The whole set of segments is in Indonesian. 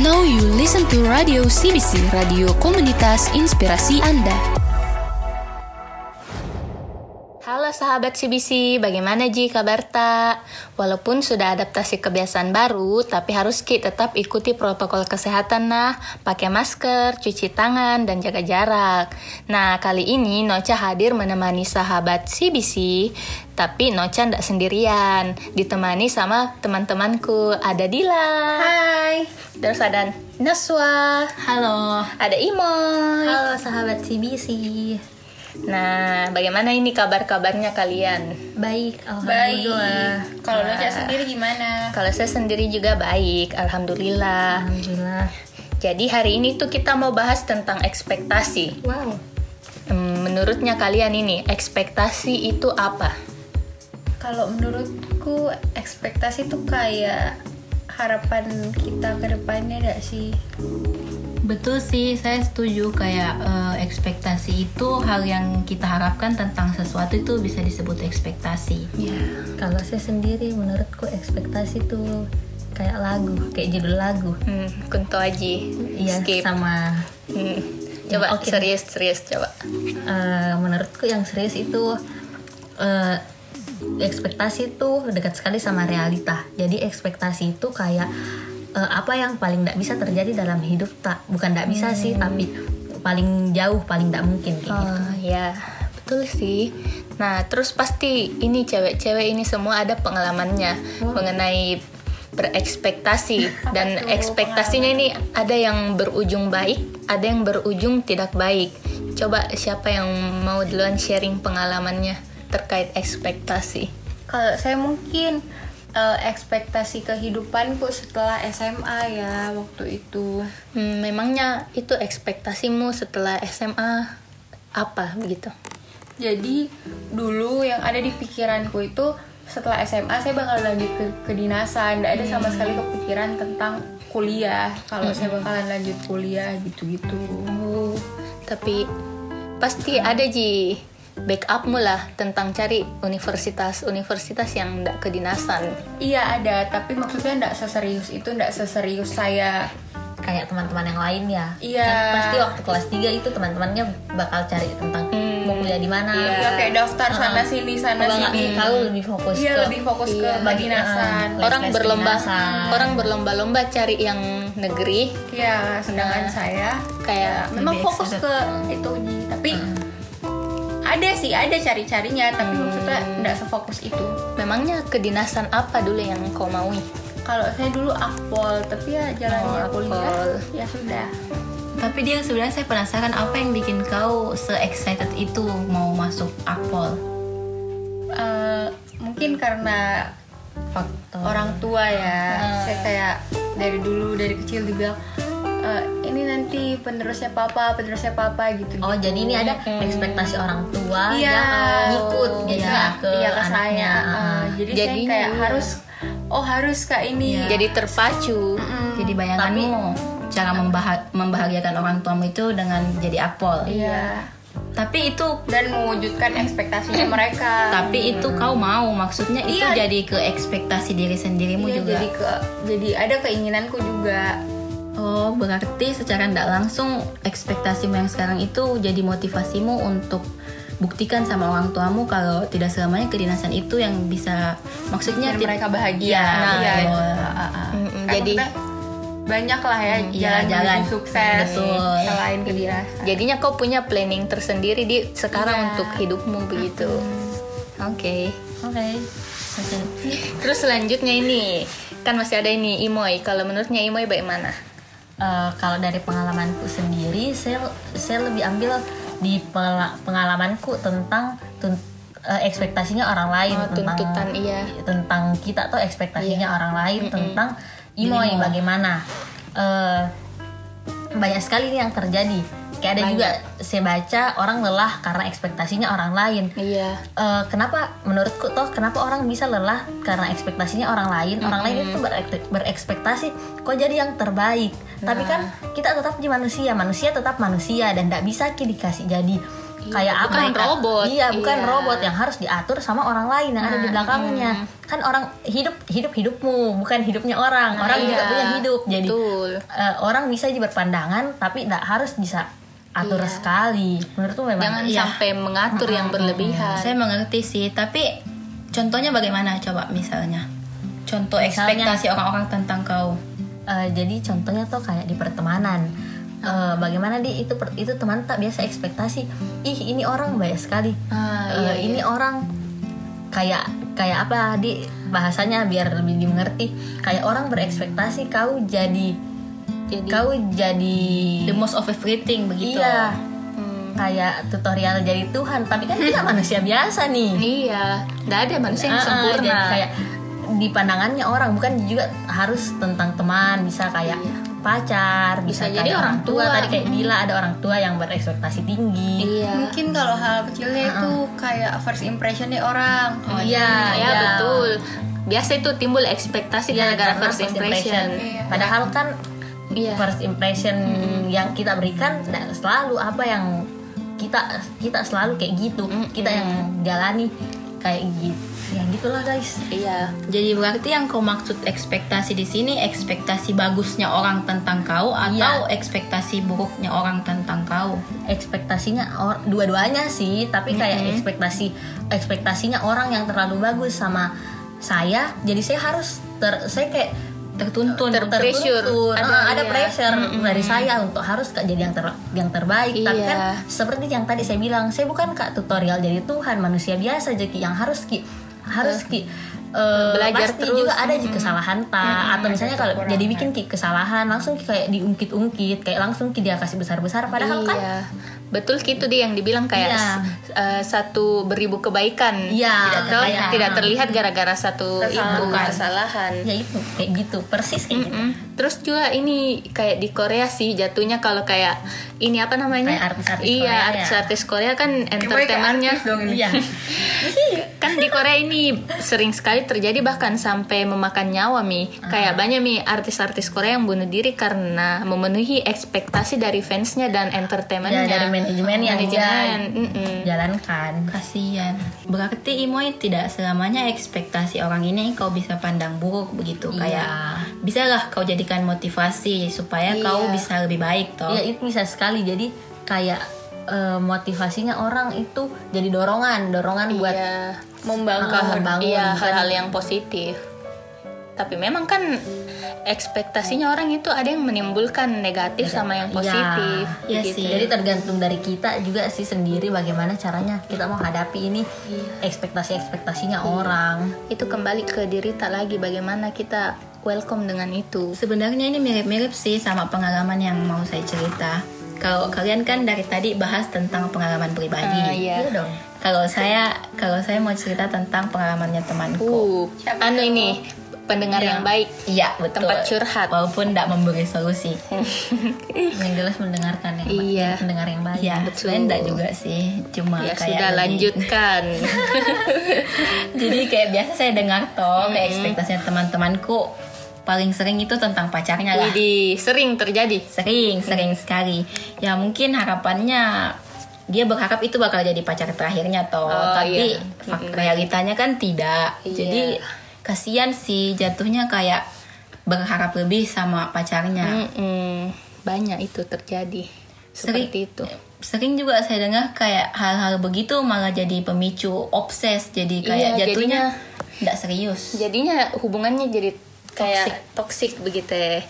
Now you listen to Radio CBC, radio komunitas inspirasi Anda. Halo sahabat CBC, bagaimana Ji kabar tak? Walaupun sudah adaptasi kebiasaan baru, tapi harus Ki tetap ikuti protokol kesehatan nah, pakai masker, cuci tangan, dan jaga jarak. Nah, kali ini Nocha hadir menemani sahabat CBC, tapi Nocha tidak sendirian, ditemani sama teman-temanku. Ada Dila. Hai. Terus ada Naswa. Halo. Ada Imoy. Halo sahabat CBC. Nah, bagaimana ini kabar-kabarnya kalian? Baik, alhamdulillah. Kalau Nah. Noja sendiri gimana? Kalau saya sendiri juga baik, alhamdulillah. Alhamdulillah. Jadi hari ini tuh kita mau bahas tentang ekspektasi. Wow. Hmm, Menurutnya kalian ini ekspektasi itu apa? Kalau menurutku ekspektasi tuh kayak harapan kita ke depannya gak sih? Betul sih, saya setuju kayak eh, ekspektasi itu hal yang kita harapkan tentang sesuatu itu bisa disebut ekspektasi. Ya. Kalau saya sendiri menurutku ekspektasi tuh kayak lagu, kayak judul lagu. Hmm, Kunto Aji. Iya, Skip. sama Hmm. Coba Oke. serius serius coba. eh, menurutku yang serius itu eh, ekspektasi tuh dekat sekali sama realita. Jadi ekspektasi itu kayak eh, apa yang paling tidak bisa terjadi dalam hidup tak bukan tidak bisa sih, tapi paling jauh, paling tidak mungkin kayak gitu. Oh ya, betul sih. Nah, terus pasti ini cewek-cewek ini semua ada pengalamannya mengenai berekspektasi dan ekspektasinya ini ada yang berujung baik, ada yang berujung tidak baik. Coba siapa yang mau duluan sharing pengalamannya terkait ekspektasi? Kalau saya mungkin eh, ekspektasi kehidupanku setelah SMA ya waktu itu. Hmm, memangnya itu ekspektasimu setelah SMA apa begitu? Jadi dulu yang ada di pikiranku itu setelah SMA saya bakal lanjut ke kedinasan, nggak ada sama sekali kepikiran tentang kuliah. Kalau saya bakalan lanjut kuliah gitu-gitu. Oh, tapi pasti ada ji backupmu lah tentang cari universitas-universitas yang tidak kedinasan. Iya ada, tapi maksudnya nggak seserius itu, nggak seserius saya. Kayak teman-teman yang lain ya. Iya. Kan pasti waktu kelas 3 itu teman-temannya bakal cari tentang mau kuliah di mana. Iya, kayak daftar sana sini sana Kalau sini. tahu lebih fokus Iya ke lebih fokus ke Iya. kedinasan. Les-les orang berlomba kedinasan. orang berlomba-lomba cari yang negeri Iya, sedangkan saya kayak memang Lebih fokus ke itu ada sih, ada cari-carinya, tapi maksudnya nggak sefokus itu. memangnya kedinasan apa dulu yang kau maui? Kalau saya dulu akpol, tapi ya jalannya Oh, kuliah akpol. ya sudah. Tapi dia sebenarnya saya penasaran apa yang bikin kau se-excited itu mau masuk Akpol. Eh, mungkin karena faktor. orang tua ya saya kayak dari dulu dari kecil dibilang "Eh, ini nanti penerusnya papa penerusnya papa gitu Oh jadi ini ada ekspektasi orang tua Iya. yang eh, ngikut gitu Iya, ya ke iya, ke anaknya. saya. Eh, jadi saya Jadinya kayak iya. harus oh harus kak ini Jadi terpacu. Jadi bayanganmu cara membah- membahagiakan orang tuamu itu dengan jadi Akpol. iya Tapi itu dan mewujudkan ekspektasinya mereka tapi itu kau mau maksudnya itu Iya. jadi ke ekspektasi diri sendirimu Iya, juga. jadi ke jadi ada keinginanku juga Oh, berarti secara tidak langsung ekspektasimu yang sekarang itu jadi motivasimu untuk buktikan sama orang tuamu kalau tidak selamanya kedinasan itu yang bisa maksudnya ti- mereka bahagia Iya, Iya. Ah, ah, ah. Kan jadi- banyak lah ya Iya, jalan jalan. menuju sukses Betul. selain kedinasan Jadinya kau punya planning tersendiri di sekarang Iya. untuk hidupmu begitu. Oke. Oke. Terus selanjutnya ini kan masih ada ini Imoy. Kalau menurutnya Imoy bagaimana? Eh, kalau dari pengalamanku sendiri, saya saya lebih ambil di pengala- pengalamanku tentang tun- eh, ekspektasinya orang lain Oh, tentang tuntutan, iya. tentang kita tuh ekspektasinya orang lain tentang imoy bagaimana. Eh, banyak sekali yang terjadi kayak ada juga saya baca orang lelah karena ekspektasinya orang lain Iya. Eh, kenapa menurutku toh kenapa orang bisa lelah karena ekspektasinya orang lain orang lain itu berek- berekspektasi kok jadi yang terbaik tapi kan kita tetap di manusia manusia tetap manusia dan tidak bisa dikasih jadi kayak apa bukan ya, Kak? robot. iya bukan Iya. robot yang harus diatur sama orang lain yang ada di belakangnya kan orang hidup hidup hidupmu bukan hidupnya orang orang juga iya. punya hidup jadi Betul. eh, orang bisa aja berpandangan tapi tidak harus bisa atur Iya. sekali. Menurutku memang Jangan Iya. sampai mengatur yang berlebihan. Saya mengerti sih, tapi contohnya bagaimana coba misalnya? Contoh Misalnya- ekspektasi orang-orang tentang kau. Eh, jadi contohnya tuh kayak di pertemanan. Eh, bagaimana di? Itu itu teman tak biasa ekspektasi. Ih ini orang banyak sekali. Eh, iya, ini orang kayak kayak apa di? Bahasanya biar lebih dimengerti. Kayak orang berekspektasi kau jadi Jadi kau jadi The most of everything begitu. iya hmm, kayak tutorial jadi Tuhan tapi kan kita manusia biasa nih iya, nggak ada manusia yang sempurna. jadi kayak di pandangannya orang bukan juga harus tentang teman bisa kayak pacar bisa, Bisa jadi orang tua. tadi kayak Dila ada orang tua yang berekspektasi tinggi Iya. Mungkin kalau hal kecilnya itu kayak first impression nih orang. Oh, iya, ya iya. betul. Biasa itu timbul ekspektasi Iya, gara-gara karena first impression. Iya. padahal kan Iya. first impression yang kita berikan nah, selalu apa yang kita kita selalu kayak gitu. Kita yang jalani kayak gitu ya gitulah guys. Iya. Jadi berarti yang kau maksud ekspektasi di sini ekspektasi bagusnya orang tentang kau atau ekspektasi buruknya orang tentang kau? ekspektasinya or- dua-duanya sih tapi kayak ekspektasi ekspektasinya orang yang terlalu bagus sama saya. Jadi saya harus ter saya kayak Tertuntun. ter pressure. tertuntun. Ada, Ah, ada iya. pressure dari saya untuk harus kak jadi yang ter yang terbaik tapi Iya. kan seperti yang tadi saya bilang saya bukan kak tutorial jadi Tuhan manusia biasa jadi yang harus ki harus ki eh, Belajar pasti terus. juga ada ji kesalahan tak atau misalnya kalau jadi bikin ki kesalahan langsung ki kayak diungkit-ungkit kayak langsung ki dia kasih besar-besar padahal kan iya. Betul gitu dia yang dibilang kayak Iya. s- eh, satu beribu kebaikan Iya, tidak, ter- kayak- tidak terlihat gara-gara satu itu Kesalahan. kesalahan. ya itu kayak gitu persis kayak gitu Mm. Terus juga ini kayak di Korea sih jatuhnya kalau kayak ini apa namanya? Kayak artis-artis iya, Korea ya. artis-artis Korea kan Kayak entertainmentnya artis dong ini. iya kan di Korea ini sering sekali terjadi bahkan sampai memakan nyawa mi kayak banyak mi artis-artis Korea yang bunuh diri karena memenuhi ekspektasi dari fansnya dan ya entertainmentnya dari manajemen yang dia manajemen mm-mm. jalankan Kasihan. Berarti Imoy tidak selamanya ekspektasi orang ini kau bisa pandang buruk begitu Iya. kayak bisa lah kau jadikan motivasi supaya Iya. kau bisa lebih baik toh. ya itu bisa sekali jadi kayak eh, motivasinya orang itu jadi dorongan dorongan buat iya Membangun. membangun iya hal-hal yang positif tapi memang kan ekspektasinya orang itu ada yang menimbulkan negatif sama yang Iya. positif Iya gitu. sih. Jadi tergantung dari kita juga sih sendiri bagaimana caranya kita mau hadapi ini ekspektasi-ekspektasinya orang. itu kembali ke diri tak lagi bagaimana kita welcome dengan itu Sebenarnya ini mirip-mirip sih sama pengalaman yang mau saya cerita. Kalau kalian kan dari tadi bahas tentang pengalaman pribadi. Ah, iya. Iya dong. Kalau saya kalau saya mau cerita tentang pengalamannya temanku. uh anu ini pendengar yang baik Iya, betul. Tempat curhat. Walaupun tidak memberi solusi. Yang jelas mendengarkan yang Iya. pendengar yang baik. Iya, sebenarnya enggak juga sih. Cuma ya kayak sudah lebih- lanjutkan Jadi kayak biasa saya dengar toh kayak ekspektasinya teman-temanku paling sering itu tentang pacarnya lah. Widih, sering terjadi Sering, sering sekali. Ya mungkin harapannya dia berharap itu bakal jadi pacar terakhirnya toh. Oh, Tapi iya. realitanya kan tidak. Iya. Jadi kasihan sih jatuhnya kayak berharap lebih sama pacarnya. Mm-mm, banyak itu terjadi Sering- seperti itu Sering juga saya dengar kayak hal-hal begitu malah jadi pemicu obses. Jadi kayak Iya, jatuhnya tidak serius. jadinya hubungannya jadi kayak toksik begitu ya.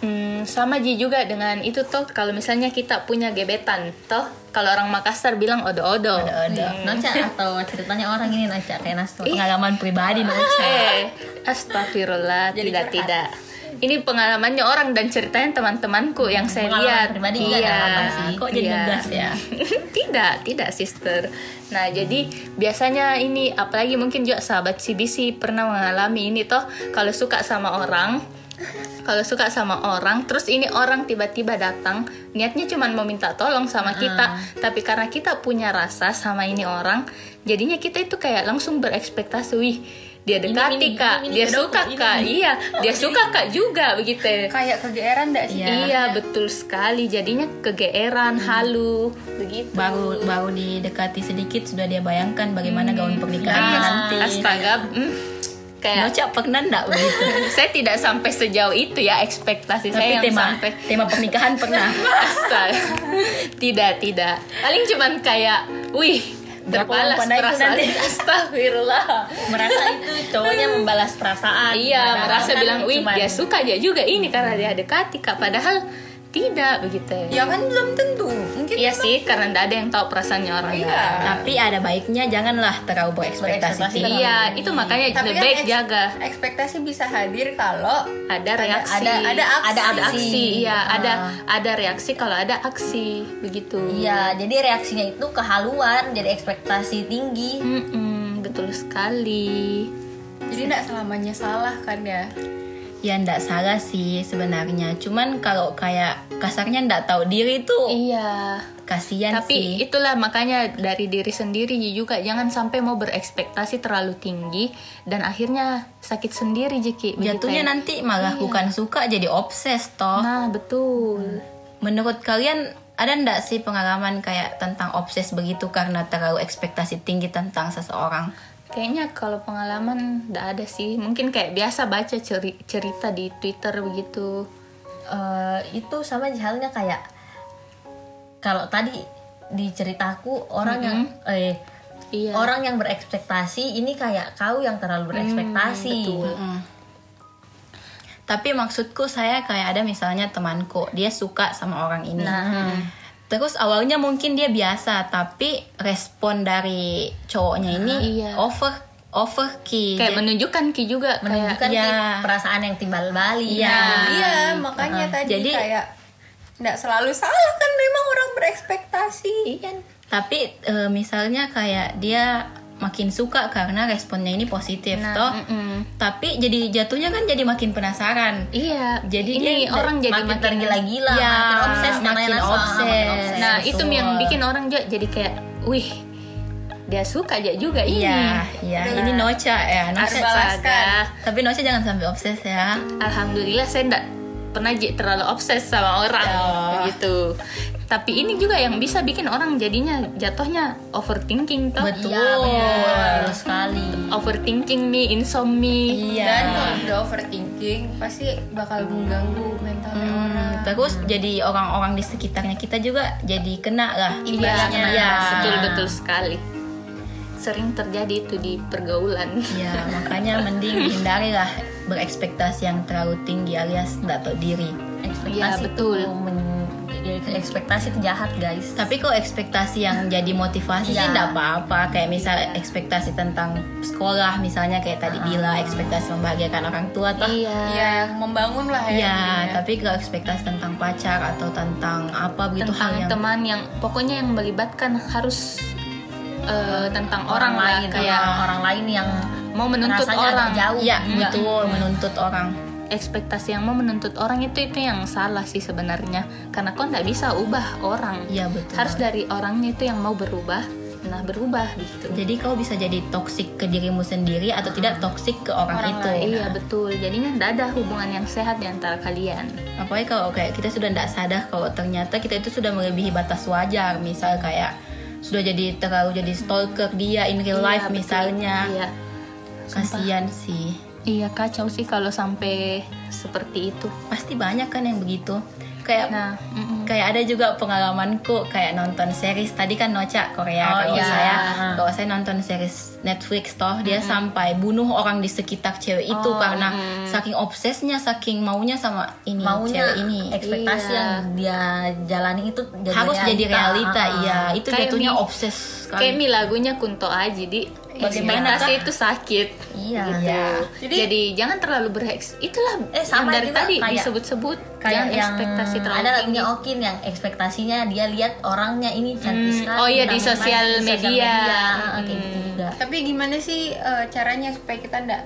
Hmm, sama Ji juga dengan itu toh kalau misalnya kita punya gebetan toh kalau orang Makassar bilang odo-odo Ada-ada. Noca atau ceritanya orang ini Noca kayak Nasto. Pengalaman pribadi Nocha. eh astagfirullah Jadi tidak curhat. tidak ini pengalamannya orang dan ceritanya teman-temanku yang saya Pengalaman lihat pribadi iya sih? Kok jadi iya. ngegas ya? tidak tidak sister nah jadi biasanya ini apalagi mungkin juga sahabat CBC pernah mengalami ini toh kalau suka sama orang kalau suka sama orang terus ini orang tiba-tiba datang niatnya cuma mau minta tolong sama kita. Tapi karena kita punya rasa sama ini orang jadinya kita itu kayak langsung berekspektasi wih dia dekati ini, kak. ini, ini, dia ini, suka ini, kak. iya dia suka kak juga begitu. Kayak kegeeran nggak sih iya betul sekali. Jadinya kegeeran halu begitu. Baru baru didekati sedikit sudah dia bayangkan bagaimana gaun pernikahannya Ah, nanti. astaga. Hmm, kayak Noca pernah enggak begitu saya tidak sampai sejauh itu ya ekspektasi tapi saya yang tema sampai. tema pernikahan pernah. Astaga. tidak tidak. Paling cuman kayak wih terbalas perasaan. nanti? astagfirullah. Merasa itu cowoknya membalas perasaan iya merasa bilang wih cuman- dia suka dia juga ini karena dia dekati kak. Padahal tidak begitu. Ya kan belum tentu. Mungkin iya sih karena tidak ada yang tahu perasaannya orang Iya. tapi ada baiknya janganlah terlalu berekspektasi. Iya itu makanya tapi lebih kan baik eks- jaga. ekspektasi bisa hadir kalau ada reaksi. ada ada aksi, ada ada aksi iya. Ah. ada ada reaksi kalau ada aksi begitu. Iya, jadi reaksinya itu kehaluan, jadi ekspektasi tinggi. Mm-mm, betul sekali. Jadi nggak selamanya salah kan ya ya ndak salah sih sebenarnya cuman kalau kayak kasarnya ndak tahu diri tuh iya kasihan Tapi sih itulah makanya dari diri sendiri juga jangan sampai mau berekspektasi terlalu tinggi dan akhirnya sakit sendiri Jiki. Jatuhnya ya. nanti malah bukan suka jadi obses toh Nah, betul. menurut kalian ada ndak sih pengalaman kayak tentang obses begitu karena terlalu ekspektasi tinggi tentang seseorang Kayaknya kalau pengalaman nggak ada sih. Mungkin kayak biasa baca ceri- cerita di Twitter begitu. Eh, itu sama halnya kayak kalau tadi di ceritaku orang yang eh Iya. orang yang berekspektasi ini kayak kau yang terlalu berekspektasi. Mm. Tapi maksudku saya kayak ada misalnya temanku, dia suka sama orang ini. Terus awalnya mungkin dia biasa, tapi respon dari cowoknya ini iya. over over key. Kayak menunjukkan Ki juga kayak menunjukkan ya. nih perasaan yang timbal balik. Iya. Nah, iya makanya tadi Jadi- kayak nggak selalu salah kan memang orang berekspektasi Iya. tapi eh, misalnya kayak dia makin suka karena responnya ini positif Nah, toh. mm-mm. Tapi jadi jatuhnya kan jadi makin penasaran. Iya. Jadi ini dia orang jadi makin makin tergila-gila, Ya, makin obses makin obses. Nah, itu betul. yang bikin orang jadi kayak, wih, dia suka aja juga ini. Iya, iya. Ini Nocha ya. Nocha. Terbalaskan. Tapi Nocha jangan sampai obses ya. Alhamdulillah saya enggak pernah j- terlalu obses sama orang Oh. begitu. Tapi ini juga yang bisa bikin orang jadinya jatuhnya overthinking toh. Betul. Iya, betul, sekali. Overthinking nih, insomnia. Iya. dan kalau udah overthinking pasti bakal mengganggu mentalnya orang Hmm, Terus jadi orang-orang di sekitarnya kita juga jadi kena lah Iya, imbasnya. iya, Ya. betul betul sekali. Sering terjadi itu di pergaulan. Ya, makanya mending hindari lah berekspektasi yang terlalu tinggi alias nggak tahu diri. Ekspektasi Iya, betul. tuh men- ya, ekspektasi itu jahat, guys. Tapi kok ekspektasi yang jadi motivasi sih Iya. nggak apa-apa. Kayak misal ekspektasi tentang sekolah misalnya kayak tadi bila ekspektasi membahagiakan orang tua toh. Iya. Iya, membangun lah ya. Iya, jadinya. tapi kalau ekspektasi tentang pacar atau tentang apa begitu tentang hal yang teman yang pokoknya yang melibatkan harus eh, tentang orang, lah lain, kayak orang lain yang mau menuntut orang jauh. Iya, Iya. betul menuntut orang. Ekspektasi yang mau menuntut orang itu itu yang salah sih sebenarnya karena kau nggak bisa ubah orang Iya, betul. harus dari orangnya itu yang mau berubah nah berubah gitu Jadi kau bisa jadi toksik ke dirimu sendiri atau tidak toksik ke orang, Orang itu. lain. iya betul jadinya nggak ada hubungan yang sehat di antara kalian Apalagi kalau kayak kita sudah tidak sadar kalau ternyata kita itu sudah melebihi batas wajar. Misal kayak sudah jadi terlalu jadi stalker dia in real Iya, life betul. misalnya. iya Kasihan sih. Iya kacau sih kalau sampai seperti itu Pasti banyak kan yang begitu. Kayak nah mm-mm. kayak ada juga pengalamanku kayak nonton series tadi kan Noca Korea Oh, kalau iya. saya kalau saya nonton series Netflix toh dia sampai bunuh orang di sekitar cewek itu Oh, karena saking obsesnya saking maunya sama ini maunya cewek ini ekspektasi Iya. yang dia jalani itu jadi harus jadi realita Ah, ah. iya itu Kayak jatuhnya Mi- obses kayak sekali mi lagunya Kunto Aji di Bagaimana, ekspektasi Kak? itu sakit Iya. Iya. Jadi, jadi jangan terlalu bereks itulah Eh, sama yang dari tadi kayak- disebut-sebut kayak jangan yang ekspektasi terlalu ada tinggi. lagunya Okin yang ekspektasinya dia lihat orangnya ini cantik Hmm, sekali oh iya, di sosial di sosial media. Ah, kayak Hmm. gitu juga Tapi gimana sih eh, caranya supaya kita ndak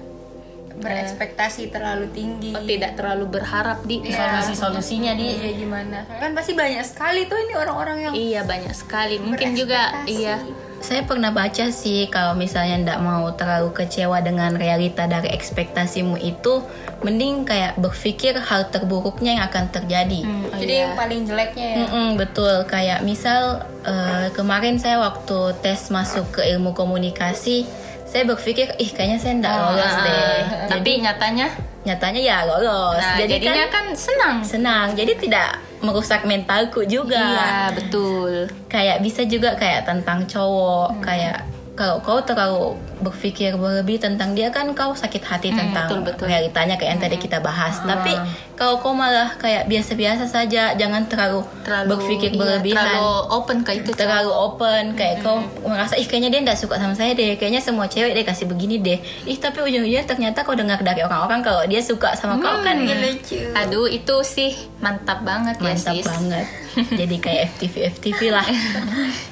berekspektasi terlalu tinggi? Oh, tidak terlalu berharap di Iya. solusi-solusinya di Iya gimana? Kan pasti banyak sekali tuh ini orang-orang yang Iya banyak sekali. Mungkin juga iya saya pernah baca sih kalau misalnya ndak mau terlalu kecewa dengan realita dari ekspektasimu itu mending kayak berpikir hal terburuknya yang akan terjadi. Hmm, oh Jadi iya. yang paling jeleknya ya. Mm-mm, betul kayak misal eh, kemarin saya waktu tes masuk ke ilmu komunikasi saya berpikir ih kayaknya saya ndak lolos Ah, deh. Tapi nyatanya, Nyatanya ya lolos. nah, Jadi jadinya kan kan, senang. senang. Jadi tidak merusak mentalku juga. Iya, betul. kayak bisa juga kayak tentang cowok Hmm. kayak kalau kau terlalu berpikir berlebih tentang dia kan kau sakit hati Hmm, tentang betul, betul. realitanya kayak yang tadi kita bahas. Tapi kalau kau malah kayak biasa-biasa saja jangan terlalu, Terlalu berpikir iya, berlebihan. terlalu open ke itu. terlalu cowok. open kayak kau merasa ih kayaknya dia nggak suka sama saya deh kayaknya semua cewek deh kasih begini deh. Ih tapi ujung-ujungnya ternyata kau dengar dari orang-orang kalau dia suka sama kau kan lucu. Aduh, itu sih mantap banget ya, mantap banget jadi kayak FTV FTV lah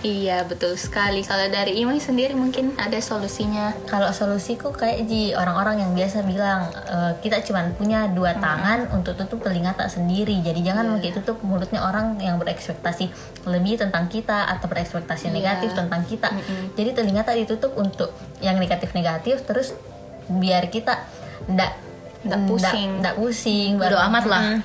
Iya, betul sekali. Kalau dari Imai sendiri mungkin ada solusinya. Kalau solusiku kayak di orang-orang yang biasa bilang e, kita cuma punya dua tangan untuk tutup telinga tak sendiri. Jadi jangan yeah. tutup mulutnya orang yang berekspektasi lebih tentang kita atau berekspektasi negatif tentang kita. Jadi telinga tak ditutup untuk yang negatif-negatif terus biar kita ndak Ndak pusing. ndak pusing. Bodo baru- amat lah. Mm-mm.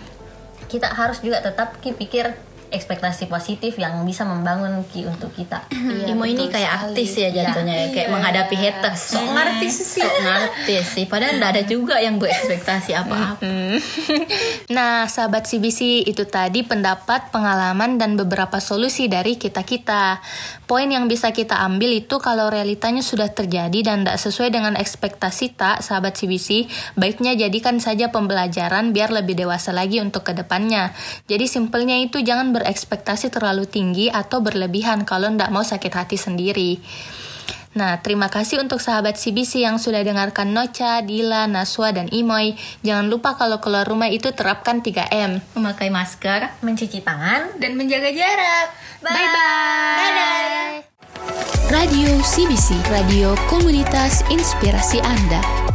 Kita harus juga tetap ki pikir ekspektasi positif yang bisa membangun ki untuk kita. Iya, Imo ini kayak sekali. artis ya jatuhnya ya, kayak menghadapi haters. Sok Ngartis sih. Sok ngartis sih, padahal nggak ada juga yang berekspektasi apa-apa. Nah, sahabat CBC, itu tadi pendapat, pengalaman, dan beberapa solusi dari kita-kita. Poin yang bisa kita ambil itu kalau realitanya sudah terjadi dan tidak sesuai dengan ekspektasi tak, sahabat CBC, baiknya jadikan saja pembelajaran biar lebih dewasa lagi untuk ke depannya. Jadi simpelnya itu jangan berekspektasi terlalu tinggi atau berlebihan kalau tidak mau sakit hati sendiri. Nah, terima kasih untuk sahabat CBC yang sudah dengarkan Nocha, Dila, Naswa, dan Imoy. Jangan lupa kalau keluar rumah itu terapkan 3M. Memakai masker, Mencuci tangan Dan menjaga jarak. Bye-bye! Radio CBC, radio komunitas inspirasi Anda.